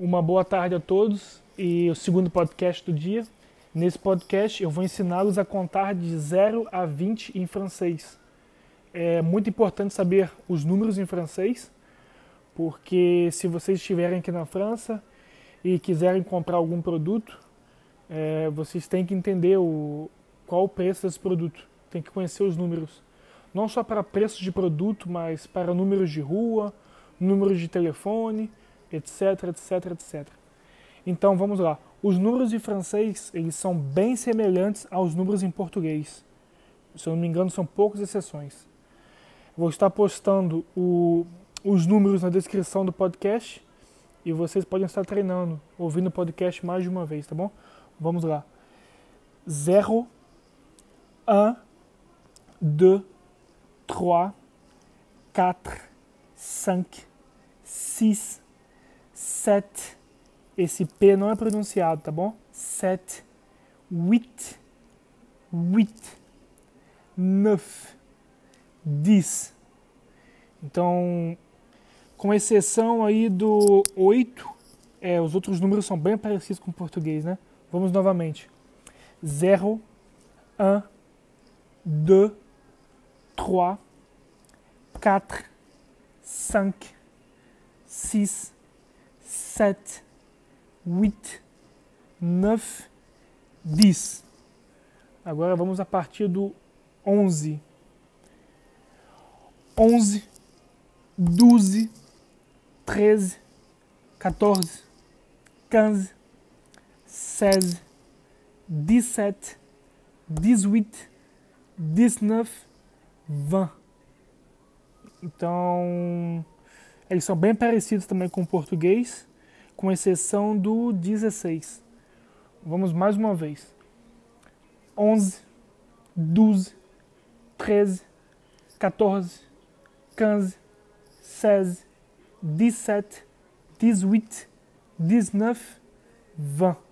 Uma boa tarde a todos e o segundo podcast do dia. Nesse podcast eu vou ensiná-los a contar de 0 a 20 em francês. É muito importante saber os números em francês, porque se vocês estiverem aqui na França e quiserem comprar algum produto, é, vocês têm que entender o, qual o preço desse produto. Tem que conhecer os números. Não só para preço de produto, mas para números de rua, números de telefone, etc, etc, etc. Então vamos lá. Os números em francês eles são bem semelhantes aos números em português. Se eu não me engano, são poucas exceções. Vou estar postando o, os números na descrição do podcast e vocês podem estar treinando, ouvindo o podcast mais de uma vez, tá bom? Vamos lá. 0, 1, 2, 3, 4, 5, 6, 7. Esse P não é pronunciado, tá bom? 7, 8, 8, 9, 10. Então, com exceção aí do 8, é, os outros números são bem parecidos com o português, né? Vamos novamente. 0, 1, 2, 3, 4, 5, 6, 7, 8, 9, 10. Agora vamos a partir do 11. 11, 12, 13, 14, 15, 16, 17, 18, 19, 20. Então, eles são bem parecidos também com o português, com exceção do 16. Vamos mais uma vez. 11, 12, 13, 14, 15, 16, 17, 18, 19, 20.